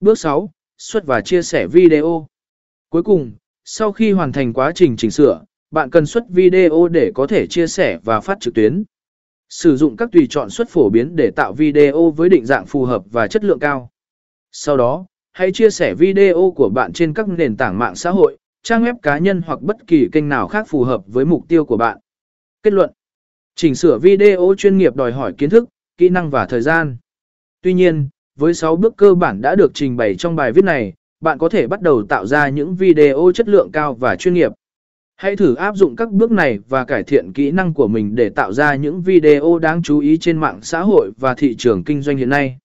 Bước 6. Xuất và chia sẻ video. Cuối cùng, sau khi hoàn thành quá trình chỉnh sửa, bạn cần xuất video để có thể chia sẻ và phát trực tuyến. Sử dụng các tùy chọn xuất phổ biến để tạo video với định dạng phù hợp và chất lượng cao. Sau đó, hãy chia sẻ video của bạn trên các nền tảng mạng xã hội, trang web cá nhân hoặc bất kỳ kênh nào khác phù hợp với mục tiêu của bạn. Kết luận Chỉnh sửa video chuyên nghiệp đòi hỏi kiến thức, kỹ năng và thời gian. Tuy nhiên, với 6 bước cơ bản đã được trình bày trong bài viết này, bạn có thể bắt đầu tạo ra những video chất lượng cao và chuyên nghiệp. Hãy thử áp dụng các bước này và cải thiện kỹ năng của mình để tạo ra những video đáng chú ý trên mạng xã hội và thị trường kinh doanh hiện nay.